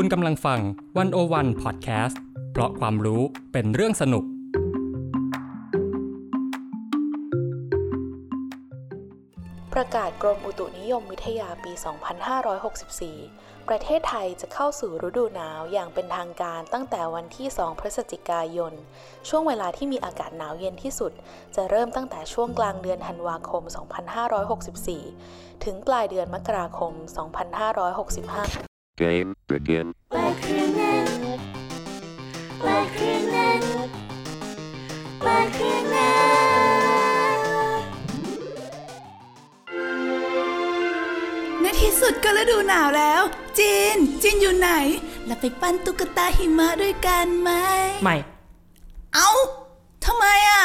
คุณกำลังฟังวันโอวันพอดแคสต์เพราะความรู้เป็นเรื่องสนุก ประกาศกรมอุตุนิยมวิทยาปี 2564 ประเทศไทยจะเข้าสู่ฤดูหนาวอย่างเป็นทางการตั้งแต่วันที่ 2 พฤศจิกายน ช่วงเวลาที่มีอากาศหนาวเย็นที่สุด จะเริ่มตั้งแต่ช่วงกลางเดือนธันวาคม 2564 ถึงปลายเดือนมกราคม 2565 Game begin. เปิดเครื่องเล่นเปิดเครื่องเล่นเปิดเครื่องเล่นในที่สุดก็ฤดูหนาวแล้ว จิน จินอยู่ไหน เราไปปั้นตุ๊กตาหิมะด้วยกันไหม ไม่ เอ้าทำไมอะ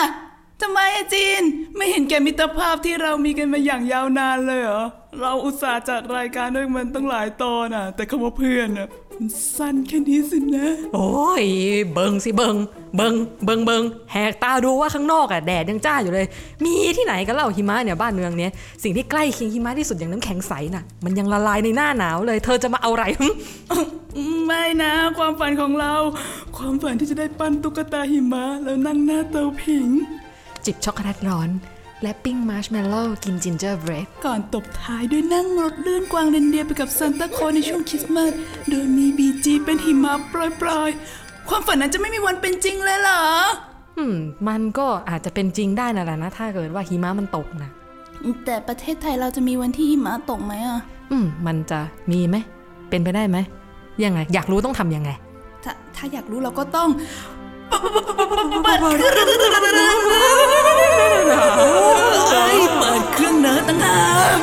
ทำไมอะจิน ไม่เห็นแกมิตรภาพที่เรามีกันมาอย่างยาวนานเลยเหรอ เราอุตส่าห์จัดรายการด้วยมันตั้งหลายตอนอะ แต่คำว่าเพื่อนอะมันสั้นแค่นี้สินะ โอ้ย เบิงสิเบิง เบิง เบิงเบิงแหกตาดูว่าข้างนอกอะแดดยังจ้าอยู่เลย มีที่ไหนกันเล่าหิมะเนี่ยบ้านเมืองเนี้ยสิ่งที่ใกล้เคียงหิมะที่สุดอย่างน้ำแข็งใสน่ะ มันยังละลายในหน้าหนาวเลย เธอจะมาเอาอะไรหึไม่นะ ความฝันของเรา ความฝันที่จะได้ปั้นตุ๊กตาหิมะแล้วนั่งหน้าเตาผิง จิบช็อกโกแลตร้อน และปิ้งมาร์ชเมลโล่กิน gingerbread ก่อนตบท้ายด้วยนั่งรถเลื่อนกวางเรนเดียร์ไปกับซันตาคลอสในช่วงคริสต์มาสโดยมี BG เป็นหิมะปรอยๆ ความฝันนั้นจะไม่มีวันเป็นจริงเลยเหรออืมมันก็อาจจะเป็นจริงได้นะแหละนะ ถ้าเกิดว่าหิมะมันตกนะแต่ประเทศไทยเราจะมีวันที่หิมะตกไหมอะ อืม มันจะมีไหม เป็นไปได้ไหม ยังไง อยากรู้ต้องทำยังไง ถ้าถ้าอยากรู้เราก็ต้องเอ้ยเปิดเครื่องเนิร์ดตั้งหาก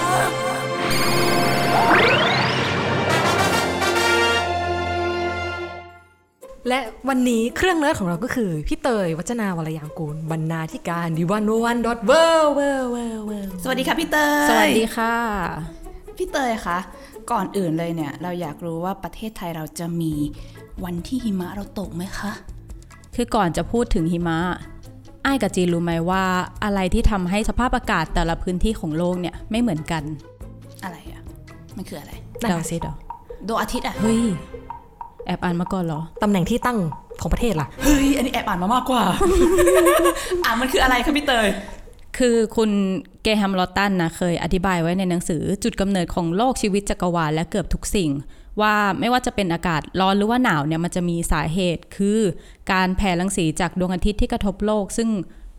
และวันนี้เครื่องเนิร์ดของเราก็คือ พี่เตย วจนาวรรลยางกูรบรรณาธิการ The 101 dot world สวัสดีค่ะพี่เตย สวัสดีค่ะ พี่เตยคะก่อนอื่นเลยเนี่ย เราอยากรู้ว่าประเทศไทยเราจะมีวันที่หิมะเราตกไหมคะ คือก่อนจะพูดถึงหิมะ ไอ้ายกับจีนรู้ไหมว่าอะไรที่ทำให้สภาพอากาศแต่ละพื้นที่ของโลกเนี่ยไม่เหมือนกัน อะไรอะ มันคืออะไรนั่นเดาน่ะซิเดาดวงอาทิตย์อะเฮ้ยแอบอ่านมาก่อนเหรอตำแหน่งที่ตั้งของประเทศล่ะเฮ้ยอันนี้แอบอ่านมามากกว่า อะมันคืออะไรคะพี่เตยคือคุณเกแฮมลอตตันนะเคยอธิบายไว้ในหนังสือจุดกำเนิดของโลกชีวิตจักรวาลและเกือบทุกสิ่ง ว่าไม่ว่าจะเป็นอากาศร้อนหรือว่าหนาวเนี่ยมันจะมีสาเหตุคือการแผ่รังสีจากดวงอาทิตย์ที่กระทบโลก ซึ่ง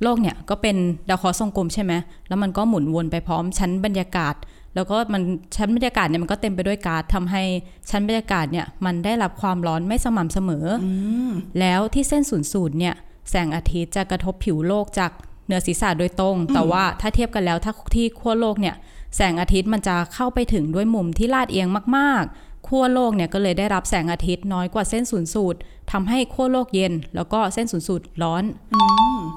โลกเนี่ยก็เป็นดาวเคราะห์ทรงกลมใช่ไหมแล้วมันก็หมุนวนไปพร้อมชั้นบรรยากาศ แล้วก็มันชั้นบรรยากาศเนี่ยมันก็เต็มไปด้วยก๊าซทำให้ชั้นบรรยากาศเนี่ยมันได้รับความร้อนไม่สม่ำเสมออแล้วที่เส้นศูนย์สูตรเนี่ยแสงอาทิตย์จะกระทบผิวโลกจากเหนือศีรษะโดยตรง แต่ว่าถ้าเทียบกันแล้วถ้าที่ขั้วโลกเนี่ยแสงอาทิตย์มันจะเข้าไปถึงด้วยมุมที่ลาดเอียงมากๆ ขั้วโลกเนี่ยก็เลยได้รับแสงอาทิตย์น้อยกว่าเส้นศูนย์สูตรทำให้ขั้วโลกเย็น แล้วก็เส้นศูนย์สูตรร้อน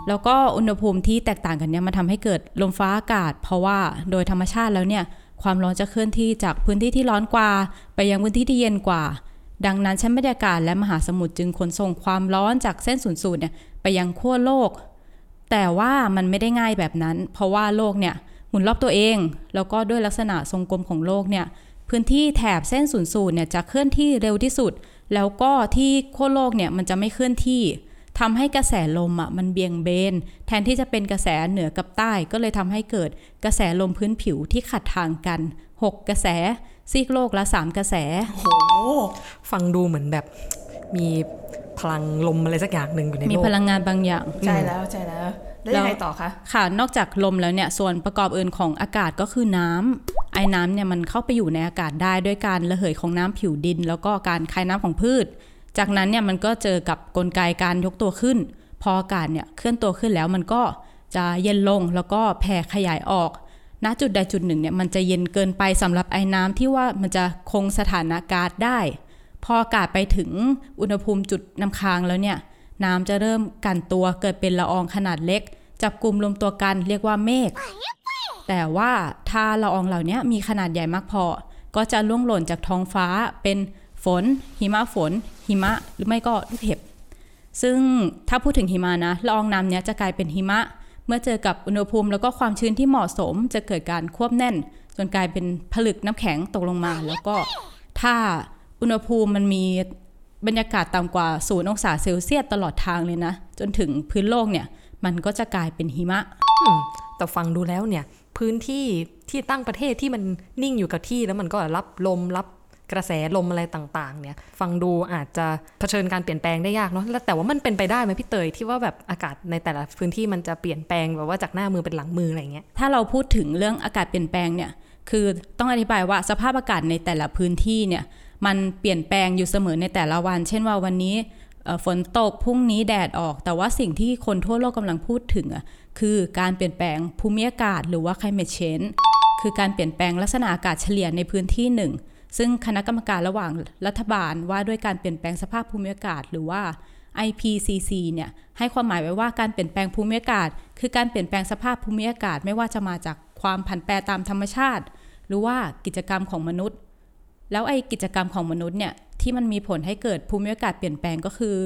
แล้วก็อุณหภูมิที่แตกต่างกันเนี่ยมันทำให้เกิดลมฟ้าอากาศ เพราะว่าโดยธรรมชาติแล้วเนี่ยความร้อนจะเคลื่อนที่จากพื้นที่ที่ร้อนกว่า ไปยังพื้นที่ที่เย็นกว่า ดังนั้นชั้นบรรยากาศและมหาสมุทรจึงขนส่งความร้อนจากเส้นศูนย์สูตรเนี่ยไปยังขั้วโลก แต่ว่ามันไม่ได้ง่ายแบบนั้น เพราะว่าโลกเนี่ยหมุนรอบตัวเอง แล้วก็ด้วยลักษณะทรงกลมของโลกเนี่ย พื้นที่แถบเส้นศูนย์สูตรเนี่ยจะเคลื่อนที่เร็วที่สุด แล้วก็ที่ขั้วโลกเนี่ยมันจะไม่เคลื่อนที่ทำให้กระแสลมอะมันเบี่ยงเบน แทนที่จะเป็นกระแสเหนือกับใต้ก็เลยทำให้เกิดกระแสลมพื้นผิวที่ขัดทางกัน 6 กระแสซีกโลกละ3กระแสโอ้ฟังดูเหมือนแบบมีพลังลมอะไรสักอย่างหนึ่งอยู่ในมีโลกพลังงานบางอย่าง ใช่แล้วใช่แล้วแล้วยังไงต่อคะ ค่ะ นอกจากลมแล้วเนี่ย ส่วนประกอบอื่นของอากาศก็คือน้ำ ไอ้น้ำเนี่ยมันเข้าไปอยู่ในอากาศได้ด้วยการระเหยของน้ำผิวดิน แล้วก็การคายน้ำของพืช จากนั้นเนี่ยมันก็เจอกับกลไกการยกตัวขึ้น พออากาศเนี่ยเคลื่อนตัวขึ้นแล้วมันก็จะเย็นลงแล้วก็แผ่ขยายออกณจุดใดจุดหนึ่งเนี่ยมันจะเย็นเกินไปสำหรับไอ้น้ำที่ว่ามันจะคงสถานะก๊าซได้ พออากาศไปถึงอุณหภูมิจุดน้ำค้างแล้วเนี่ยน้ำจะเริ่มกันตัวเกิดเป็นละอองขนาดเล็ก จับกลุ่มรวมตัวกันเรียกว่าเมฆ แต่ว่าถ้าละอองเหล่านี้มีขนาดใหญ่มากพอ ก็จะล่วงหล่นจากท้องฟ้าเป็นฝน หิมะฝน หิมะหรือไม่ก็ลูกเห็บ ซึ่งถ้าพูดถึงหิมะนะละอองน้ำเนี้ยจะกลายเป็นหิมะ เมื่อเจอกับอุณหภูมิแล้วก็ความชื้นที่เหมาะสม จะเกิดการควบแน่น จนกลายเป็นผลึกน้ำแข็งตกลงมา แล้วก็ถ้าอุณหภูมิมันมีบรรยากาศต่ำกว่าศูนย์องศาเซลเซียสตลอดทางเลยนะ จนถึงพื้นโลกเนี่ย มันก็จะกลายเป็นหิมะอืมแต่ฟังดูแล้วเนี่ย พื้นที่ที่ตั้งประเทศที่มันนิ่งอยู่กับที่แล้วมันก็รับลมรับกระแสลมอะไรต่างๆ เนี่ย ฟังดูอาจจะเผชิญการเปลี่ยนแปลงได้ยากเนาะแล้วแต่ว่ามันเป็นไปได้ไหมพี่เตยที่ว่าแบบอากาศในแต่ละพื้นที่มันจะเปลี่ยนแปลงแบบว่าจากหน้ามือเป็นหลังมืออะไรเงี้ยถ้าเราพูดถึงเรื่องอากาศเปลี่ยนแปลงเนี่ย คือต้องอธิบายว่าสภาพอากาศในแต่ละพื้นที่เนี่ย มันเปลี่ยนแปลงอยู่เสมอในแต่ละวัน เช่นว่าวันนี้เอ่อ ฝนตกพรุ่งนี้แดดออก แต่ว่าสิ่งที่คนทั่วโลกกำลังพูดถึงอะคือการเปลี่ยนแปลงภูมิอากาศ หรือว่า climate change คือการเปลี่ยนแปลงลักษณะอากาศเฉลี่ยในพื้นที่หนึ่งซึ่งคณะกรรมการระหว่างรัฐบาลว่าด้วยการเปลี่ยนแปลงสภาพภูมิอากาศ หรือว่า IPCC เนี่ยให้ความหมายไว้ว่าการเปลี่ยนแปลงภูมิอากาศ คือการเปลี่ยนแปลงสภาพภูมิอากาศ ไม่ว่าจะมาจากความผันแปรตามธรรมชาติ หรือว่ากิจกรรมของมนุษย์ แล้วไอ้กิจกรรมของมนุษย์เนี่ย ที่มันมีผลให้เกิดภูมิอากาศเปลี่ยนแปลงก็คือ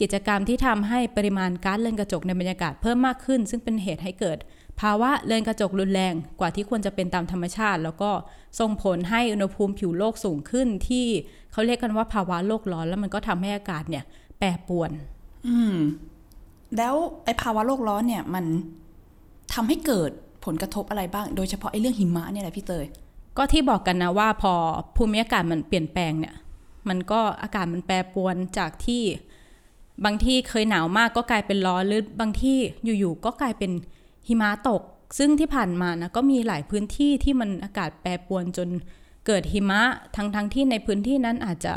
กิจกรรมที่ทำให้ปริมาณก๊าซเรือนกระจกในบรรยากาศเพิ่มมากขึ้น ซึ่งเป็นเหตุให้เกิด ภาวะเรือนกระจกรุนแรงกว่าที่ควรจะเป็นตามธรรมชาติ แล้วก็ส่งผลให้อุณหภูมิผิวโลกสูงขึ้นที่เขาเรียกกันว่าภาวะโลกร้อน แล้วมันก็ทำให้อากาศเนี่ย แปรปรวน อืม แล้วไอ้ภาวะโลกร้อนเนี่ยมันทำให้เกิดผลกระทบอะไรบ้าง โดยเฉพาะไอ้เรื่องหิมะเนี่ยแหละพี่เตย ก็ที่บอกกันนะว่าพอภูมิอากาศมันเปลี่ยนแปลงเนี่ย มันก็อากาศมันแปรปรวนจากที่บางที่เคยหนาวมากก็กลายเป็นร้อนหรือบางที่อยู่ๆก็กลายเป็นหิมะตก ซึ่งที่ผ่านมานะก็มีหลายพื้นที่ที่มันอากาศแปรปรวนจนเกิดหิมะทั้งๆทที่ในพื้นที่นั้นอาจจะ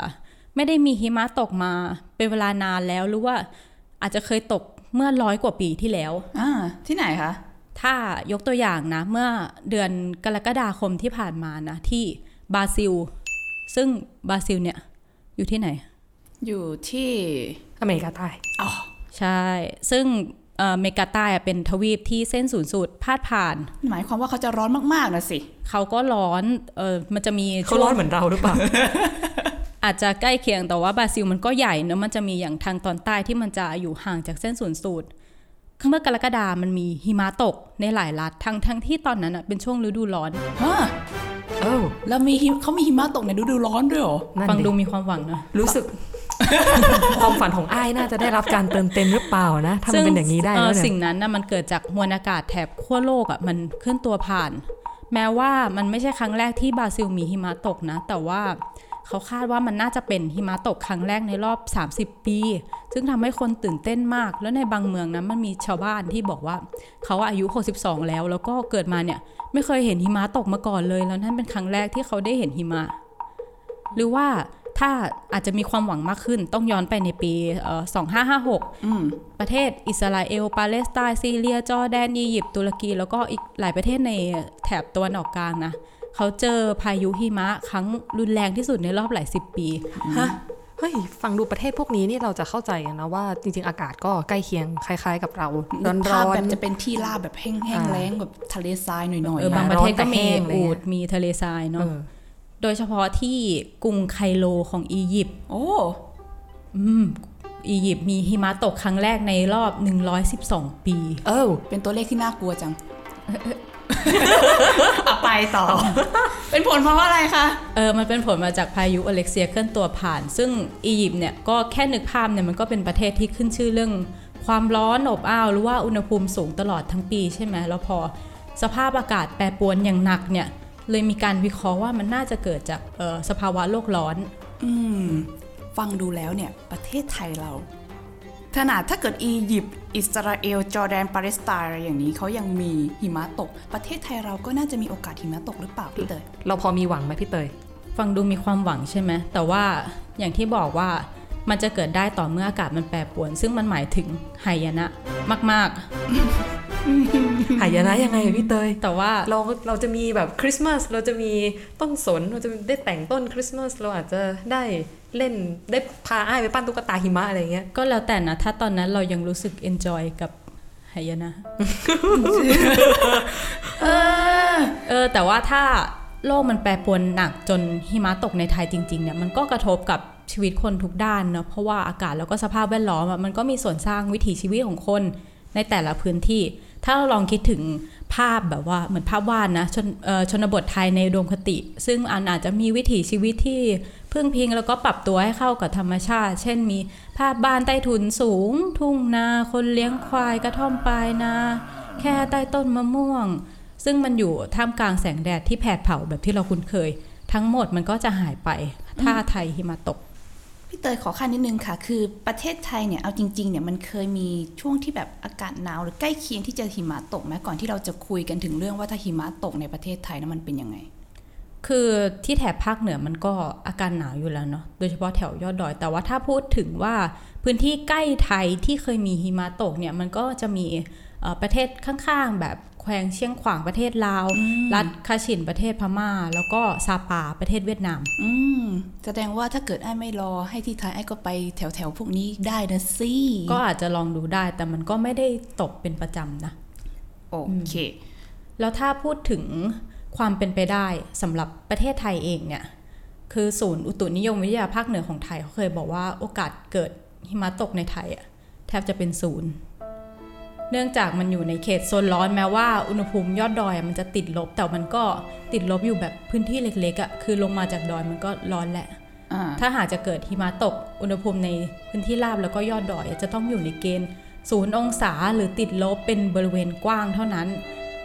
ไม่ได้มีหิมะตกมาเป็นเวลานานแล้วหรือว่าอาจจะเคยตกเมื่อร้อยกว่าปีที่แล้วอ่าที่ไหนคะถ้ายกตัวอย่างนะ เมื่อเดือนกรกฎาคมที่ผ่านมานะ ที่บราซิล ซึ่งบราซิลเนี่ย อยู่ที่ไหน อยู่ที่อเมริกาใต้อ๋อใช่ ซึ่งเอ่อเมกาใต้อะเป็นทวีปที่เส้นศูนย์สูตรพาดผ่าน หมายความว่าเขาจะร้อนมากๆนะสิ เขาก็ร้อนเออมันจะมีเขาร้อนเหมือนเราหรือเปล่า อาจจะใกล้เคียงแต่ว่าบราซิลมันก็ใหญ่เนอะมันจะมีอย่างทางตอนใต้ที่มันจะอยู่ห่างจากเส้นศูนย์สูตรเมื่อกรกฎามันมีหิมะตกในหลายรัฐทั้งทั้งที่ตอนนั้นอะเป็นช่วงฤดูร้อนฮะ เอ้าแล้วมีหิเขามีหิมะตกในฤดูร้อนด้วยเหรอ นั่นฟังดิดูมีความหวังนะ รู้สึก ความฝันของอ้ายน่าจะได้รับการเติมเต็มหรือเปล่านะถ้ามันเป็นอย่างนี้ได้เอ่แล้อวเนี่ยสิ่งนั้นนะมันเกิดจากมวลอากาศแถบขั้วโลกอะมันเคลื่อนตัวผ่าน แม้ว่ามันไม่ใช่ครั้งแรกที่บราซิลมีหิมะตกนะ แต่ว่า เขาคาดว่ามันน่าจะเป็นหิมะตกครั้งแรกในรอบ 30 ปี ซึ่งทำให้คนตื่นเต้นมาก แล้วในบางเมืองนะมันมีชาวบ้านที่บอกว่า เขาอายุ 62 แล้ว แล้วก็เกิดมาเนี่ยไม่เคยเห็นหิมะตกมาก่อนเลย แล้วนั่นเป็นครั้งแรกที่เขาได้เห็นหิมะ หรือว่าถ้าอาจจะมีความหวังมากขึ้นต้องย้อนไปในปีเอ่อ2556อืมประเทศอิสราเอล ปาเลสไตน์ซีเรีย จอร์แดน อียิปต์ ตุรกี แล้วก็อีกหลายประเทศในแถบตะวันออกกลางนะ เขาเจอพายุหิมะครั้งรุนแรงที่สุดในรอบหลายสิบปีฮะเฮ้ยฟังดูประเทศพวกนี้นี่เราจะเข้าใจกันนะว่าจริง ๆ อากาศก็ใกล้เคียงคล้ายๆ กับเราร้อนภาร้พอนแบบจะเป็นที่ราบแบบแห้งๆอ่าแล้งแบบทะเลทรายหน่อยๆเออบางอะประเทศก็มีร้อนแต่แห้งเลยอูดมีทะเลทรายเนาะโดยเฉพาะที่กรุงไคโรของอียิปต์โอ้อืมอียิปต์มีหิมะตกครั้งแรกในรอบ 112 ปี เอ้าเป็นตัวเลขที่น่ากลัวจัง เอาไปต่อ เป็นผลเพราะว่าอะไรคะ เออ มันเป็นผลมาจากพายุอเล็กเซียเคลื่อนตัวผ่าน ซึ่งอียิปต์เนี่ยก็แค่นึกภาพเนี่ยมันก็เป็นประเทศที่ขึ้นชื่อเรื่อง ความร้อนอบอ้าวหรือว่าอุณหภูมิสูงตลอดทั้งปีใช่ไหมแล้วพอสภาพอากาศแปรปรวนอย่างหนักเนี่ย เลยมีการวิเคราะห์ว่ามันน่าจะเกิดจากเอ่อสภาวะโลกร้อน อืม ฟังดูแล้วเนี่ยประเทศไทยเราขนาดถ้าเกิดอียิปต์ อิสราเอล จอร์แดนปาเลสไตน์อะไรอย่างนี้เขายังมีหิมะตก ประเทศไทยเราก็น่าจะมีโอกาสหิมะตกหรือเปล่าพี่เตย เราพอมีหวังไหมพี่เตย ฟังดูมีความหวังใช่ไหม แต่ว่าอย่างที่บอกว่ามันจะเกิดได้ต่อเมื่ออากาศมันแปรปรวน ซึ่งมันหมายถึงหายนะ มากหายนะยังไงอะพี่เตยๆแต่ว่าเราเราจะมีแบบคริสต์มาสเราจะมีต้นสนเราจะได้แต่งต้นคริสต์มาสเราอาจจะได้ เล่นได้พาอ้ายไปปั้นตุ๊กตาหิมะอะไรเงี้ย ก็แล้วแต่นะ ถ้าตอนนั้นเรายังรู้สึก enjoy กับหายนะเออเออ แต่ว่าถ้าโลกมันแปรปรวนหนักจนหิมะตกในไทยจริง ๆ เนี่ย มันก็กระทบกับชีวิตคนทุกด้านเนาะเพราะว่าอากาศแล้วก็สภาพแวดล้อมอะมันก็มีส่วนสร้างวิถีชีวิตของคนในแต่ละพื้นที่ ถ้าเราลองคิดถึงภาพแบบว่าเหมือนภาพวาดนะชนชนบทไทยในอุดมคติ ซึ่งอันอาจจะมีวิถีชีวิตที่พึ่งพิงแล้วก็ปรับตัวให้เข้ากับธรรมชาติ เช่นมีภาพบ้านใต้ถุนสูง ทุ่งนา คนเลี้ยงควายกระท่อมปลายนา แค่ใต้ต้นมะม่วง ซึ่งมันอยู่ท่ามกลางแสงแดดที่แผดเผาแบบที่เราคุ้นเคย ทั้งหมดมันก็จะหายไป ถ้าไทยหิมะตก พี่เตยขอขั้นนิดนึงค่ะ คือประเทศไทยเนี่ยเอาจริงๆเนี่ยมันเคยมีช่วงที่แบบอากาศหนาวหรือใกล้เคียงที่จะหิมะตกไหมก่อนที่เราจะคุยกันถึงเรื่องว่าถ้าหิมะตกในประเทศไทยนั้นมันเป็นยังไง คือที่แถบภาคเหนือมันก็อาการหนาวอยู่แล้วเนาะโดยเฉพาะแถวยอดดอย แต่ว่าถ้าพูดถึงว่าพื้นที่ใกล้ไทยที่เคยมีหิมะตกเนี่ยมันก็จะมีประเทศข้างๆ แบบ แขวงเชียงขวางประเทศลาว รัฐคาชินประเทศพม่า แล้วก็ซาปาประเทศเวียดนามอืมแสดงว่าถ้าเกิดไอ้ไม่รอให้ที่ไทยไอ้ก็ไปแถวๆพวกนี้ได้นะสิก็อาจจะลองดูได้แต่มันก็ไม่ได้ตกเป็นประจำนะ โอเค แล้วถ้าพูดถึงความเป็นไปได้สำหรับประเทศไทยเองเนี่ย คือศูนย์อุตุนิยมวิทยาภาคเหนือของไทยเขาเคยบอกว่าโอกาสเกิดหิมะตกในไทยอะแทบจะเป็นศูนย์ เนื่องจากมันอยู่ในเขตโซนร้อนแม้ว่าอุณหภูมิยอดดอยอะมันจะติดลบ แต่มันก็ติดลบอยู่แบบพื้นที่เล็กๆอะคือลงมาจากดอยมันก็ร้อนแหละอ่าถ้าหากจะเกิดหิมะตกอุณหภูมิในพื้นที่ราบแล้วก็ยอดดอยจะต้องอยู่ในเกณฑ์ศูนย์องศาหรือติดลบเป็นบริเวณกว้างเท่านั้น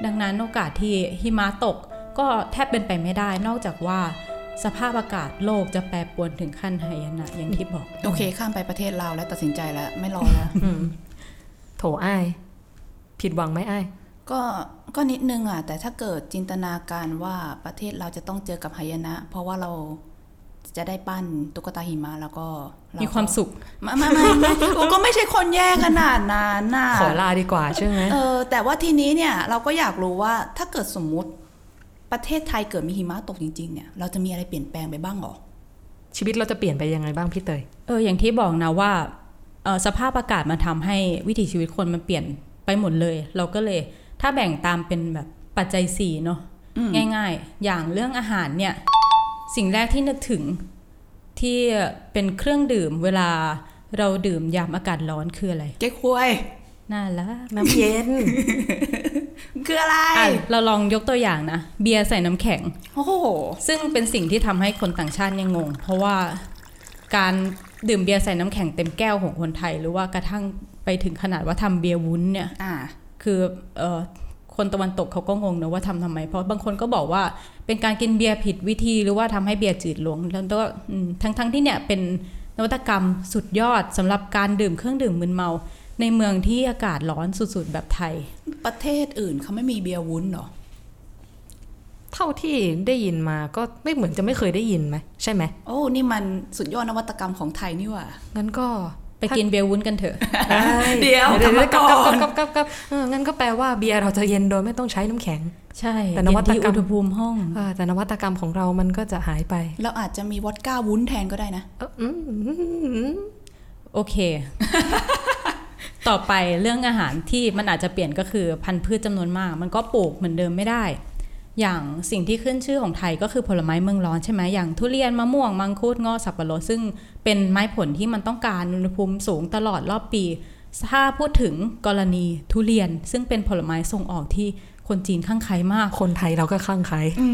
ดังนั้นโอกาสที่หิมะตกก็แทบเป็นไปไม่ได้ นอกจากว่าสภาพอากาศโลกจะแปรปรวนถึงขั้นหายนะอย่างที่บอก โอเค ข้ามไปประเทศลาวแล้วตัดสินใจแล้ว ไม่รอแล้วอืมโถอ้าย ผิดหวังไหมอ้ายก็ก็นิดนึงอะแต่ถ้าเกิดจินตนาการว่าประเทศเราจะต้องเจอกับหายนะ เพราะว่าเราจะได้ปั้นตุ๊กตาหิมะแล้วก็เรก็มีความสุขไม่ไม่ไม่ไม่โอ้ก็ไม่ใช่คนแย่ขนาดนั้นน่ะขอลาดีกว่าใช่ไหมเออแต่ว่าทีนี้เนี่ยเราก็อยากรู้ว่าถ้าเกิดสมมุติประเทศไทยเกิดมีหิมะตกจริงๆเนี่ยเราจะมีอะไรเปลี่ยนแปลงไปบ้างหรอชีวิตเราจะเปลี่ยนไปยังไงบ้างพี่เตยเอออย่างที่บอกนะว่าเอ่อสภาพอากาศมันทำให้วิถีชีวิตคนมันเปลี่ยน ไปหมดเลย เราก็เลย ถ้าแบ่งตามเป็นแบบปัจจัยสี่เนาะง่าย ๆ อย่างเรื่องอาหารเนี่ย สิ่งแรกที่นึกถึงที่เป็นเครื่องดื่มเวลาเราดื่มยามอากาศร้อนคืออะไรเก๊กฮวยน่าละน้ำเย็น คืออะไรอะเราลองยกตัวอย่างนะ เบียร์ใส่น้ำแข็ง โอ้โห ซึ่งเป็นสิ่งที่ทำให้คนต่างชาติเนี่ยงง เพราะว่าการดื่มเบียร์ใส่น้ำแข็งเต็มแก้วของคนไทย หรือว่ากระทั่ง ไปถึงขนาดว่าทำเบียร์วุ้นเนี่ยอ่าคือเอ่อคนตะวันตกเขาก็งงนะว่าทำทำไม เพราะบางคนก็บอกว่าเป็นการกินเบียร์ผิดวิธีหรือว่าทำให้เบียร์จืดลงแล้วก็อืมทั้งทั้งที่เนี่ยเป็นนวัตกรรมสุดยอดสำหรับการดื่มเครื่องดื่มมึนเมา ในเมืองที่อากาศร้อนสุดๆแบบไทย ประเทศอื่นเขาไม่มีเบียร์วุ้นเหรอเท่าที่ได้ยินมาก็ไม่เหมือนจะไม่เคยได้ยินไหมใช่ไหมโอ้นี่มันสุดยอดนวัตกรรมของไทยนี่หว่างั้นก็ ไปกินเบียร์วุ้นกันเถอะ เดี๋ยวเดี๋ยวกลับมาก่อนกับกับกับกับเอองั้นก็แปลว่าเบียร์เราจะเย็นโดยไม่ต้องใช้น้ำแข็ง ใช่ แต่นวัตกรรมเย็ที่อุณหภูมิห้องเออแต่นวัตกรรมของเรามันก็จะหายไป เราอาจจะมีวอดก้าวุ้นแทนก็ได้นะเอออืมโอเค ต่อไปเรื่องอาหารที่มันอาจจะเปลี่ยนก็คือพันธุ์พืชจำนวนมาก มันก็ปลูกเหมือนเดิมไม่ได้ อย่างสิ่งที่ขึ้นชื่อของไทยก็คือผลไม้เมืองร้อนใช่ไหมอย่างทุเรียนมะม่วงมังคุดงอสับปะรดซึ่งเป็นไม้ผลที่มันต้องการอุณหภูมิสูงตลอดรอบปี ถ้าพูดถึงกรณีทุเรียน ซึ่งเป็นผลไม้ส่งออกที่คนจีนข้างใครมาก คนไทยเราก็คลั่งไคล้อื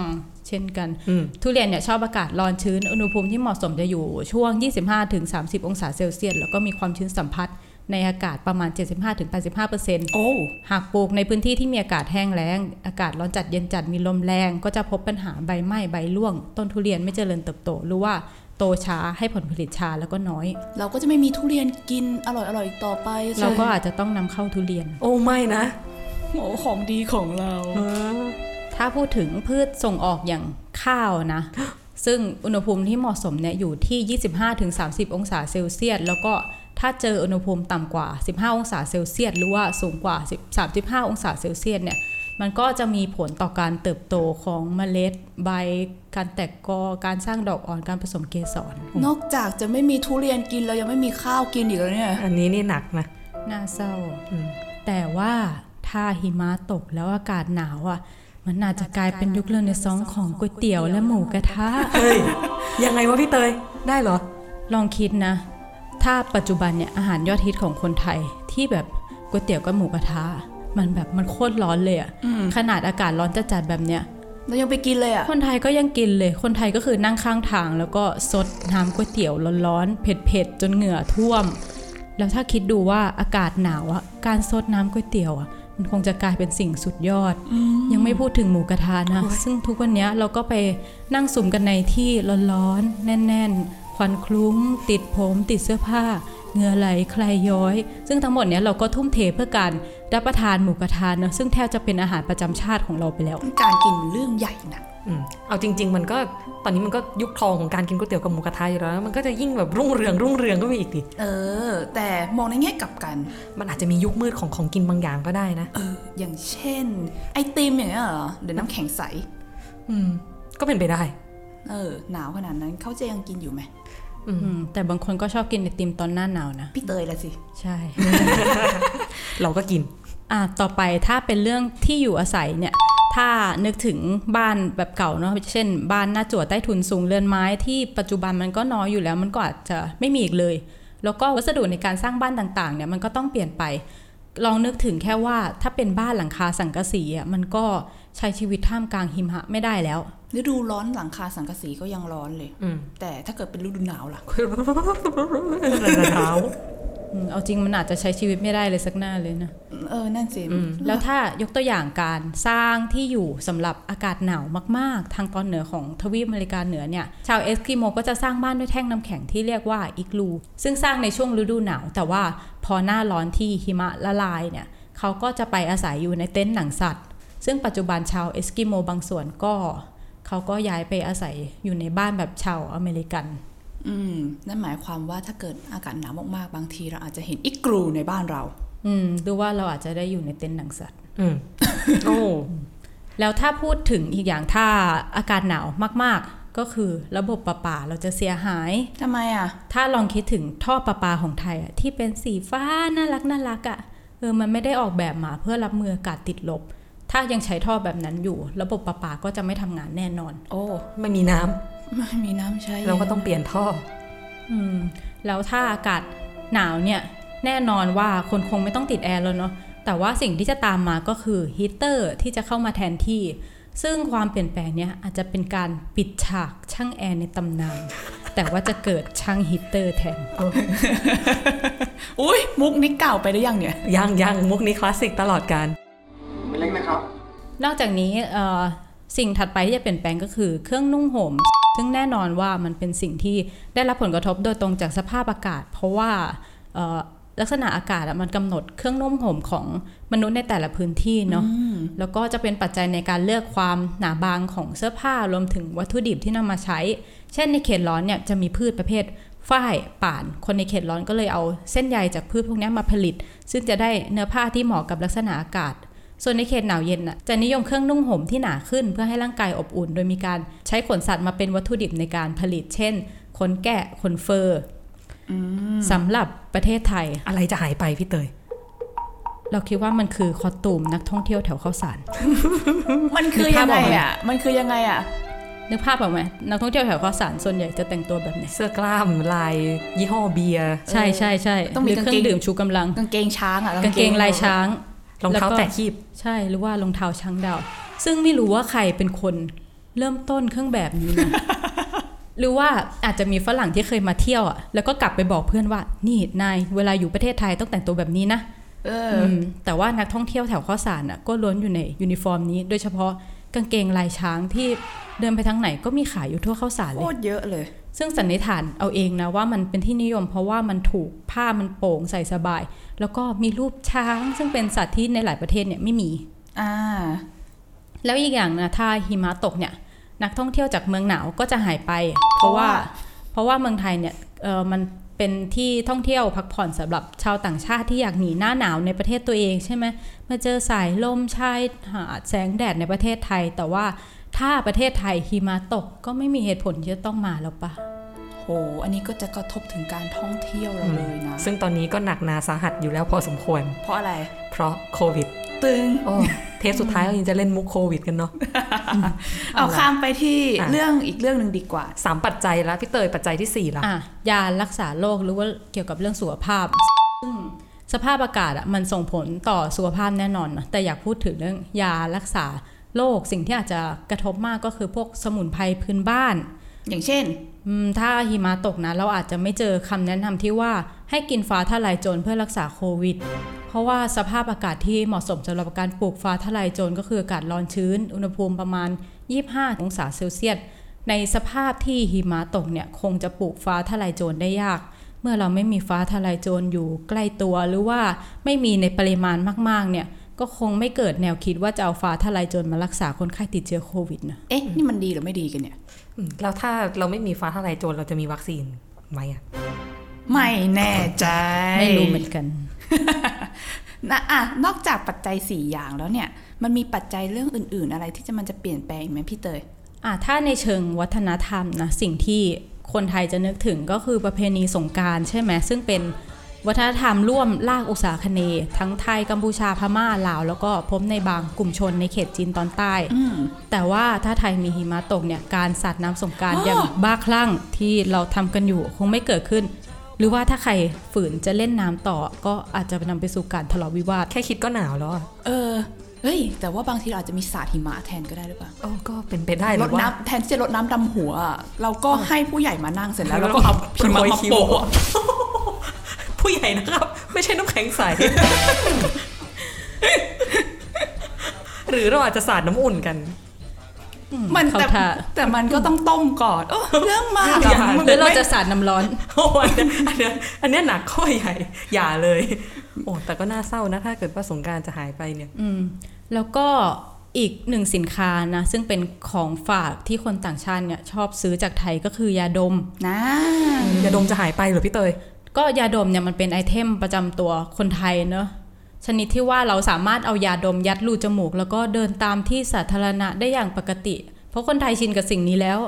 มเช่นกันอืมทุเรียนเนี่ยชอบอากาศร้อนชื้นอุณหภูมิที่เหมาะสมจะอยู่ช่วง 25-30 องศาเซลเซียสแล้วก็มีความชื้นสัมผัส ในอากาศประมาณ 75-85%โอ้หากปลูกในพื้นที่ที่มีอากาศแห้งแล้ง อากาศร้อนจัดเย็นจัดมีลมแรง ก็จะพบปัญหาใบไหม้ใบร่วง ต้นทุเรียนไม่เจริญเติบโตหรือว่าโตช้าให้ผลผลิตช้าแล้วก็น้อย เราก็จะไม่มีทุเรียนกินอร่อยอร่อยๆอีกต่อไป เราก็อาจจะต้องนำเข้าทุเรียน โอ้ไม่นะโอ้ของดีของเรา ถ้าพูดถึงพืชส่งออกอย่างข้าวนะ ซึ่งอุณหภูมิที่เหมาะสมเนี่ยอยู่ที่ 25-30 องศาเซลเซียส แล้วก็ ถ้าเจออุณหภูมิต่ำกว่า 15 องศาเซลเซียสหรือว่าสูงกว่า10 35 องศาเซลเซียสเนี่ยมันก็จะมีผลต่อการเติบโตของเมล็ดใบ การแตกกอ การสร้างดอกอ่อน การผสมเกสร นอกจากจะไม่มีทุเรียนกินเรายังไม่มีข้าวกินอีกแล้วเนี่ย อันนี้นี่หนักนะ น่าเศร้าอืมแต่ว่าถ้าหิมะตกแล้วอากาศหนาวอะ มันอาจจะกลายเป็นยุคเรเนซองส์ของก๋วยเตี๋ยวและหมูกระทะ เฮ้ย ยังไงวะพี่เตย ได้เหรอ ลองคิดนะ ถ้าปัจจุบันเนี่ยอาหารยอดฮิตของคนไทยที่แบบก๋วยเตี๋ยวกับหมูกระทะมันแบบมันโคตรร้อนเลยอะขนาดอากาศร้อนจัดๆแบบเนี้ยเรายังไปกินเลยอะคนไทยก็ยังกินเลย คนไทยก็คือนั่งข้างทาง แล้วก็ซดน้ำก๋วยเตี๋ยวร้อนๆเผ็ดๆจนเหงื่อท่วม แล้วถ้าคิดดูว่าอากาศหนาวอะการซดน้ำก๋วยเตี๋ยวอะมันคงจะกลายเป็นสิ่งสุดยอดยังไม่พูดถึงหมูกระทะนะซึ่งทุกวันเนี้ยเราก็ไปนั่งสุ่มกันในที่ร้อนๆแน่น ๆ ควันคลุ้ง ติดผมติดเสื้อผ้าเหงื่อไหลใครย้อย ซึ่งทั้งหมดเนี้ยเราก็ทุ่มเทเพื่อการรับประทานหมูกระทะเนอะซึ่งแทบจะเป็นอาหารประจำชาติของเราไปแล้ว การกินเรื่องใหญ่นะอืมเอาจริง ๆ มันก็ตอนนี้มันก็ยุคทองของการกินก๋วยเตี๋ยวกับหมูกระทะอยู่แล้วนะมันก็จะยิ่งแบบรุ่งเรืองรุ่งเรืองก็ไปอีกดิเออ แต่มองในแง่กลับกัน มันอาจจะมียุคมืดของของกินบางอย่างก็ได้นะเออ อย่างเช่น ไอติมอย่างเงี้ยเหรอเดี๋ยวน้ำแข็งใส อืม ก็เป็นไปได้ เออ หนาวขนาดนั้นเขาจะยังกินอยู่ไหมอืมแต่บางคนก็ชอบกินไอติมตอนหน้าหนาวนะ พี่เตยละสิ ใช่ เราก็กิน อะต่อไปถ้าเป็นเรื่องที่อยู่อาศัยเนี่ย ถ้านึกถึงบ้านแบบเก่าเนาะเช่น บ้านหน้าจั่วใต้ถุนสูงเรือนไม้ที่ปัจจุบันมันก็น้อยอยู่แล้ว มันก็อาจจะไม่มีอีกเลย แล้วก็วัสดุในการสร้างบ้านต่างๆ เนี่ยมันก็ต้องเปลี่ยนไป ลองนึกถึงแค่ว่าถ้าเป็นบ้านหลังคาสังกะสีอะมันก็ใช้ชีวิตท่ามกลางหิมะไม่ได้แล้ว ฤดูร้อนหลังคาสังกะสีก็ยังร้อนเลยอืมแต่ถ้าเกิดเป็นฤดูหนาวล่ะเท้าอืมเอาจริงมันอาจจะใช้ชีวิตไม่ได้เลยสักหน้าเลยนะเออนั่นสิแล้วถ้ายกตัวอย่างการสร้างที่อยู่สำหรับอากาศหนาวมาก ๆ ทางตอนเหนือของทวีปอเมริกาเหนือเนี่ย ชาวเอสกิโมก็จะสร้างบ้านด้วยแท่งน้ำแข็งที่เรียกว่าอิกลู ซึ่งสร้างในช่วงฤดูหนาว แต่ว่าพอหน้าร้อนที่หิมะละลายเนี่ยเขาก็จะไปอาศัยอยู่ในเต็นท์หนังสัตว์ ซึ่งปัจจุบันชาวเอสกิโมบางส่วนก็ เขาก็ย้ายไปอาศัยอยู่ในบ้านแบบชาวอเมริกัน อืม นั่นหมายความว่าถ้าเกิดอากาศหนาวมากๆ บางทีเราอาจจะเห็นอิกลูในบ้านเรา อืมดูว่าเราอาจจะได้อยู่ในเต็นท์หนังสัตว์ อืมโอ้แล้วถ้าพูดถึงอีกอย่างถ้าอากาศหนาวมากๆ ก็คือระบบประปาเราจะเสียหายทำไมอะ ถ้าลองคิดถึงท่อประปาของไทยอะที่เป็นสีฟ้าน่ารักน่ารักอะ่ะเออมันไม่ได้ออกแบบมาเพื่อรับมืออากาศติดลบ ถ้ายังใช้ท่อแบบนั้นอยู่ ระบบประปาก็จะไม่ทำงานแน่นอน โอ้ ไม่มีน้ำไม่มีน้ำใช้ เราก็ต้องเปลี่ยนท่อ อืม แล้วถ้าอากาศหนาวเนี่ย แน่นอนว่าคนคงไม่ต้องติดแอร์แล้วเนาะแต่ว่าสิ่งที่จะตามมาก็คือฮีตเตอร์ที่จะเข้ามาแทนที่ ซึ่งความเปลี่ยนแปลงเนี้ยอาจจะเป็นการปิดฉากช่างแอร์ในตำนาน แต่ว่าจะเกิดช่างฮีตเตอร์แทน อุ้ยมุกนี้เก่าไปหรือยังเนี่ย ยังยังมุกนี้คลาสสิกตลอดการ นอกจากนี้เอ่อสิ่งถัดไปที่จะเปลี่ยนแปลงก็คือเครื่องนุ่งห่ม ซึ่งแน่นอนว่ามันเป็นสิ่งที่ได้รับผลกระทบโดยตรงจากสภาพอากาศ เพราะว่าเอ่อลักษณะอากาศอะมันกำหนดเครื่องนุ่งห่มของมนุษย์ในแต่ละพื้นที่เนาะแล้วก็จะเป็นปัจจัยในการเลือกความหนาบางของเสื้อผ้ารวมถึงวัตถุดิบที่นำมาใช้ เช่นในเขตร้อนเนี่ยจะมีพืชประเภทฝ้ายป่าน คนในเขตร้อนก็เลยเอาเส้นใยจากพืชพวกเนี้ยมาผลิต ซึ่งจะได้เนื้อผ้าที่เหมาะกับลักษณะอากาศ ส่วนในเขตหนาวเย็นน่ะจะนิยมเครื่องนุ่งห่มที่หนาขึ้นเพื่อให้ร่างกายอบอุ่น โดยมีการใช้ขนสัตว์มาเป็นวัตถุดิบในการผลิต เช่นขนแกะขนเฟอร์สำหรับประเทศไทย อะไรจะหายไปพี่เตย เราคิดว่ามันคือคอสตูมนักท่องเที่ยวแถวเข้าสาร มันคือนึกยัภาพงอไงอกไหมอะ มันคือยังไงอะ นึกภาพออกไหมนักท่องเที่ยวแถวเข้าสารส่วนใหญ่จะแต่งตัวแบบไหนเสื้อกล้ามลาย ยี่ห้อเบียร์ ใช่ใช่ใช่ต้องมีหรืเครื่กางเกงดื่มชูกำลัง กางเกงช้างอะ กางเกงลายช้าง รองเท้าแล้วก็แตะคีบ ใช่หรือว่ารองเท้าช้างดาว ซึ่งไม่รู้ว่าใครเป็นคนเริ่มต้นเครื่องแบบนี้นะหรือว่าอาจจะมีฝรั่งที่เคยมาเที่ยวอะแล้วก็กลับไปบอกเพื่อนว่า นี่นายเวลาอยู่ประเทศไทยต้องแต่งตัวแบบนี้นะเออมแต่ว่านักท่องเที่ยวแถวข้าวสารอะก็ล้วนอยู่ในยูนิฟอร์มนี้ โดยเฉพาะกางเกงลายช้างที่เดินไปทางไหนก็มีขายอยู่ทั่วข้าวสารเลโคยตรเยอะเลย ซึ่งสันนิษฐานเอาเองนะว่ามันเป็นที่นิยม เพราะว่ามันถูกผ้ามันโปร่งใส่สบาย แล้วก็มีรูปช้างซึ่งเป็นสัตว์ที่ในหลายประเทศเนี่ยไม่มีอ่าแล้วอีกอย่างนะถ้าหิมะตกเนี่ย นักท่องเที่ยวจากเมืองหนาวก็จะหายไป เพราะว่าเพราะว่าเมืองไทยเนี่ยเออมันเป็นที่ท่องเที่ยวพักผ่อนสำหรับชาวต่างชาติที่อยากหนีหน้าหนาวในประเทศตัวเองใช่ไหมมาเจอสายลมชายหาดแสงแดดในประเทศไทย แต่ว่าถ้าประเทศไทยหิมะตกก็ไม่มีเหตุผลที่จะต้องมาแล้วปะโห อันนี้ก็จะกระทบถึงการท่องเที่ยวเราเลยนะ ซึ่งตอนนี้ก็หนักหนาสาหัสอยู่แล้วพอสมควร เพราะอะไร เพราะโควิด ตึงโอ้เทปสุดท้ายเรายังจะเล่นมุกโควิดกันเนาะ เอาข้ามไปที่อะเรื่องอีกเรื่องหนึ่งดีกว่า สามปัจจัยแล้วพี่เตยปัจจัยที่สี่ละอะยารักษาโรคหรือว่าเกี่ยวกับเรื่องสุขภาพ ซึ่งสภาพอากาศอะมันส่งผลต่อสุขภาพแน่นอนนะแต่อยากพูดถึงเรื่องยารักษาโรคสิ่งที่อาจจะกระทบมากก็คือพวกสมุนไพรพื้นบ้าน อย่างเช่นอืม ถ้าหิมะตกนะ เราอาจจะไม่เจอคำแนะนำที่ว่าให้กินฟ้าทลายโจรเพื่อรักษาโควิด เพราะว่าสภาพอากาศที่เหมาะสมสำหรับการปลูกฟ้าทลายโจรก็คืออากาศร้อนชื้น อุณหภูมิประมาณ 25 องศาเซลเซียส ในสภาพที่หิมะตกเนี่ยคงจะปลูกฟ้าทลายโจรได้ยาก เมื่อเราไม่มีฟ้าทลายโจรอยู่ใกล้ตัวหรือว่าไม่มีในปริมาณมากๆเนี่ยก็คงไม่เกิดแนวคิดว่าจะเอาฟ้าทลายโจรมารักษาคนไข้ติดเชื้อโควิดนะ เอ๊ะ นี่มันดีหรือไม่ดีกันเนี่ย แล้วถ้าเราไม่มีฟ้าทลายโจรเราจะมีวัคซีนไหมอะ ไม่แน่ใจ ไม่รู้เหมือนกันนะอะนอกจากปัจจัย 4 อย่างแล้วเนี่ย มันมีปัจจัยเรื่องอื่น ๆ อะไรที่จะมันจะเปลี่ยนแปลงอีกไหมพี่เตยอะถ้าในเชิงวัฒนธรรมนะสิ่งที่คนไทยจะนึกถึงก็คือประเพณีสงกรารใช่ไหมซึ่งเป็น วัฒนธรรมร่วมลากอุตสาคเนย์ทั้งไทยกัมพูชาพม่าลาว แล้วก็พบในบางกลุ่มชนในเขตจีนตอนใต้อืมแต่ว่าถ้าไทยมีหิมะตกเนี่ยการสาดน้ำสงกรารอย่างบ้าคลั่งที่เราทำกันอยู่คงไม่เกิดขึ้น หรือว่าถ้าใครฝืนจะเล่นน้ำต่อ ก็อาจจะนำไปสู่การทะเลาะวิวาท แค่คิดก็หนาวแล้วอะเออเฮ้ย แต่ว่าบางทีเราอาจจะมีสาดหิมะแทนก็ได้หรือเปล่าโอ้ก็เป็นไปได้หรรืดอว่าน้ำแทนที่จะรดน้ำดำหัวอะเราก็ให้ผู้ใหญ่มานั่งเสร็จแล้วเราก็เอาหิมะมาโปะอะ ผู้ใหญ่นะครับ ไม่ใช่น้ำแข็งใส หรือเราอาจจะสาดน้ำอุ่นกัน มันแต่เข้าท่า แต่มันก็ต้องต้มก่อนเออเรื่องมากอย่าอะมันหรือเราไม่จะสาดน้ำร้อน โอ้อันเนี้ยอันเนี้ยอันเนี้ยหนักข้อใหญ่ อย่าเลย โอ้แต่ก็น่าเศร้านะ ถ้าเกิดว่าสงกรารจะหายไปเนี่ย อืมแล้วก็อีกหนึ่งสินค้านะ ซึ่งเป็นของฝากที่คนต่างชาติเนี่ยชอบซื้อจากไทยก็คือยาดม นะยาดมจะหายไปเหรอพี่เตย ก็ยาดมเนี่ยมันเป็นไอเทมประจำตัวคนไทยเนอะชนิดที่ว่าเราสามารถเอายาดมยัดรูจมูก แล้วก็เดินตามที่สาธารณะได้อย่างปกติ เพราะคนไทยชินกับสิ่งนี้แล้ว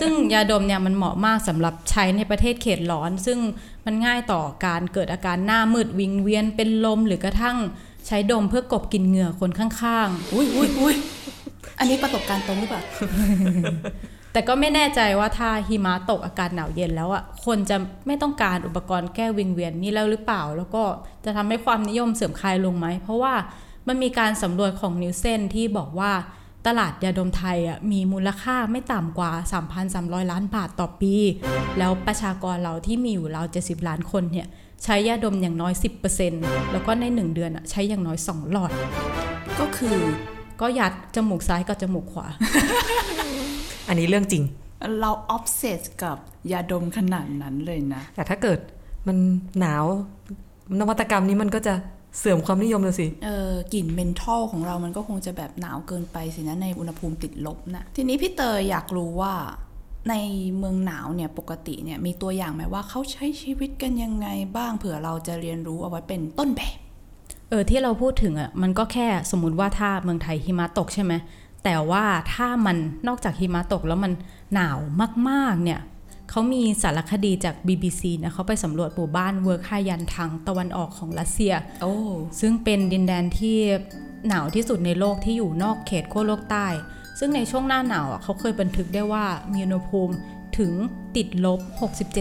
ซึ่งยาดมเนี่ยมันเหมาะมากสำหรับใช้ในประเทศเขตร้อน ซึ่งมันง่ายต่อการเกิดอาการหน้ามืดวิงเวียนเป็นลมหรือกระทั่งใช้ดมเพื่อกบกินเหงื่อคนข้างๆ อุ้ยอุ้ยอุ้ยอันนี้ประสบการณ์ตรงหรือเปล่า แต่ก็ไม่แน่ใจว่าถ้าหิมะตกอากาศหนาวเย็นแล้วอะคนจะไม่ต้องการอุปกรณ์แก้วิงเวียนนี่แล้วหรือเปล่า แล้วก็จะทำให้ความนิยมเสื่อมคลายลงไหม เพราะว่ามันมีการสำรวจของนิวเซนที่บอกว่าตลาดยาดมไทยอะมีมูลค่าไม่ต่ำกว่า 3,300 ล้านบาทต่อปี แล้วประชากรเราที่มีอยู่ราว70 ล้านคนเนี่ยใช้ยาดมอย่างน้อย 10%แล้วก็ใน 1 เดือนอะใช้อย่างน้อย 2 หลอด ก็คือก็ยัดจมูกซ้ายกับจมูกขวา อันนี้เรื่องจริง เรา obsessed กับยาดมขนาดนั้นเลยนะ แต่ถ้าเกิดมันหนาวนวัตกรรมนี้มันก็จะเสื่อมความนิยมเลยสิ เออกลิ่นเมนทอลของเรามันก็คงจะแบบหนาวเกินไปสินะในอุณหภูมิติดลบนะ ทีนี้พี่เตยอยากรู้ว่าในเมืองหนาวเนี่ยปกติเนี่ยมีตัวอย่างไหมว่าเขาใช้ชีวิตกันยังไงบ้างเผื่อเราจะเรียนรู้เอาไว้เป็นต้นแบบ เออที่เราพูดถึงอะมันก็แค่สมมุติว่าถ้าเมืองไทยหิมะตกใช่ไหม แต่ว่าถ้ามันนอกจากหิมะตกแล้วมันหนาวมากๆเนี่ยเขามีสารคดีจาก BBC นะเขาไปสำรวจหมู่บ้านเวิร์คฮายันทางตะวันออกของรัสเซียโอ้ซึ่งเป็นดินแดนที่หนาวที่สุดในโลกที่อยู่นอกเขตขั้วโลกใต้ ซึ่งในช่วงหน้าหนาวอะเขาเคยบันทึกได้ว่ามีอุณหภูมิถึงติดลบ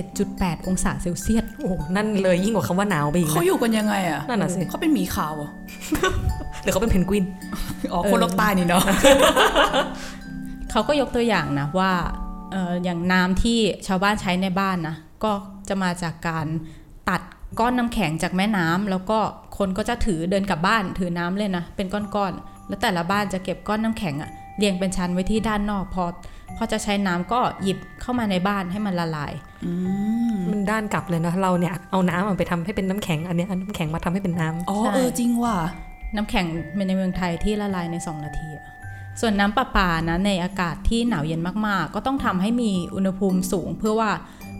67.8 องศาเซลเซียส โอ้ นั่นเลยยิ่งกว่าคำว่าหนาวไปอีกเขานะอยู่กันยังไงอะนั่นน่ะสิเขาเป็นหมีขาวเหรอหรือเขาเป็นเพนกวิน อ๋อ คนโลกใต้นี่เนาะเขาก็ยกตัวอย่างนะว่าเอออย่างน้ำที่ชาวบ้านใช้ในบ้านนะ ก็จะมาจากการตัดก้อนน้ำแข็งจากแม่น้ำแล้วก็คนก็จะถือเดินกลับบ้านถือน้ำเลยนะ เป็นก้อนๆ แล้วแต่ละบ้านจะเก็บก้อนน้ำแข็งอะเรียงเป็นชั้นไว้ที่ด้านนอกพอ พอจะใช้น้ำก็หยิบเข้ามาในบ้านให้มันละลายมันด้านกลับเลยนะเราเนี่ยเอาน้ำมันไปทำให้เป็นน้ำแข็งอันเนี้ยเอาน้ำแข็งมาทำให้เป็นน้ำอ๋อใช่เออจริงว่ะน้ำแข็งในเมืองไทยที่ละลายใน 2 นาทีอะส่วนน้ำประปานะในอากาศที่หนาวเย็นมาก ๆ ก็ต้องทำให้มีอุณหภูมิสูง เพื่อว่า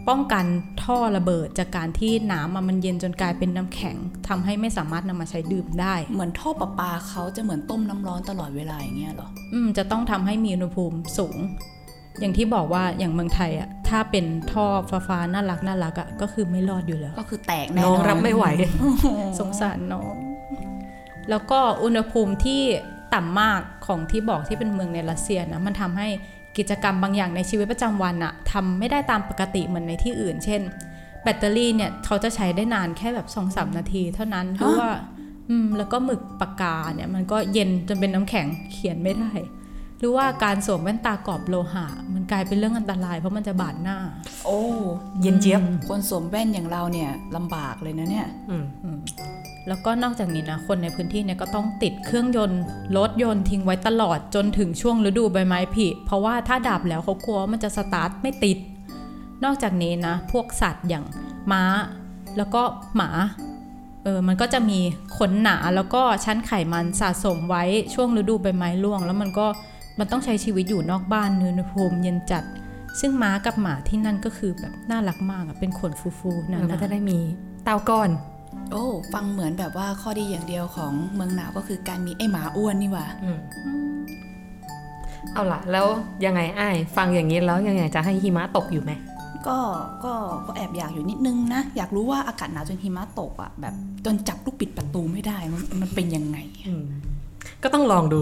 ป้องกันท่อระเบิดจากการที่น้ำอะมันเย็นจนกลายเป็นน้ำแข็งทำให้ไม่สามารถนำมาใช้ดื่มได้ เหมือนท่อประปาเขาจะเหมือนต้มน้ำร้อนตลอดเวลาอย่างเงี้ยเหรอ อืมจะต้องทำให้มีอุณหภูมิสูง อย่างที่บอกว่าอย่างเมืองไทยอะถ้าเป็นท่อฟ้าฟ้าๆน่ารักน่ารักอะก็คือไม่รอดอยู่แล้ว ก็คือแตกแน่น้องรับไม่ไหว สงสารน้อง แล้วก็อุณหภูมิที่ต่ำมากของที่บอกที่เป็นเมืองในรัสเซียนะมันทำให้กิจกรรมบางอย่างในชีวิตประจำวันอะทำไม่ได้ตามปกติเหมือนในที่อื่น เช่นบแบตเตอรี่เนี่ยเขาจะใช้ได้นานแค่แบบ2อสนาที เท่านั้นเพราะว่าอืมแล้วก็หมึกปากกาเนี่ยมันก็เย็นจนเป็นน้ำแข็งเขียนไม่ได้ หรือว่าการสวมแว่นตากรอบโลหะ มันกลายเป็นเรื่องอันตรายเพราะมันจะบาดหน้า โอ้เย็นเจี๊ยบคนสวมแว่นอย่างเราเนี่ยลำบากเลยนะเนี่ยอืมแล้วก็นอกจากนี้นะคนในพื้นที่เนี่ยก็ต้องติดเครื่องยนต์รถยนต์ทิ้งไว้ตลอดจนถึงช่วงฤดูใบไม้ผลิเพราะว่าถ้าดับแล้วเขากลัวว่ามันจะสตาร์ทไม่ติด นอกจากนี้นะ พวกสัตว์อย่างม้า แล้วก็หมาเออ มันก็จะมีขนหนาแล้วก็ชั้นไขมันสะสมไว้ช่วงฤดูใบไม้ร่วง แล้วมันก็ มันต้องใช้ชีวิตอยู่นอกบ้านเนื้อุณหภูมิเย็นจัด ซึ่งม้ากับหมาที่นั่นก็คือแบบน่ารักมากอะเป็นขนฟูๆหนาแล้วก็ๆจะได้มีเตาก้อน โอ้ ฟังเหมือนแบบว่าข้อดีอย่างเดียวของเมืองหนาวก็คือการมีไอหมาอ้วนนี่หว่าอืมเอาล่ะ แล้วยังไงอ้ายฟังอย่างนี้แล้วยังไงจะให้หิมะตกอยู่ไหมก็ก็ก็แอบอยากอยู่นิดนึงนะ อยากรู้ว่าอากาศหนาวจนหิมะตกอะแบบจนจับลูกบิดประตูไม่ได้มันมันเป็นยังไงอืมก็ต้องลองดู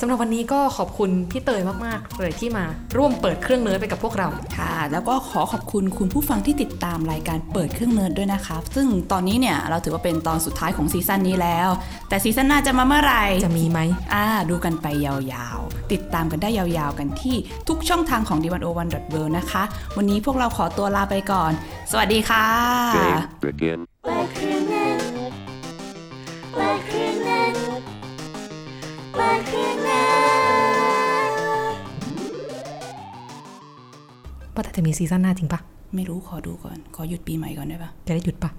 สำหรับวันนี้ก็ขอบคุณพี่เตยมาก ๆ เลยที่มาร่วมเปิดเครื่องเนิร์ดไปกับพวกเราค่ะ แล้วก็ขอขอบคุณคุณผู้ฟังที่ติดตามรายการเปิดเครื่องเนิร์ดด้วยนะคะ ซึ่งตอนนี้เนี่ยเราถือว่าเป็นตอนสุดท้ายของซีซั่นนี้แล้ว แต่ซีซั่นหน้าจะมาเมื่อไหร่จะมีไหมอ่าดูกันไปยาวๆ ติดตามกันได้ยาวๆกันที่ทุกช่องทางของ d 1 0 1 w o r l d นะคะ วันนี้พวกเราขอตัวลาไปก่อน สวัสดีค่ะ ว่าแต่จะมีซีซั่นหน้าจริงปะไม่รู้ขอดูก่อน ขอหยุดปีใหม่ก่อนได้ปะจะได้หยุดปะ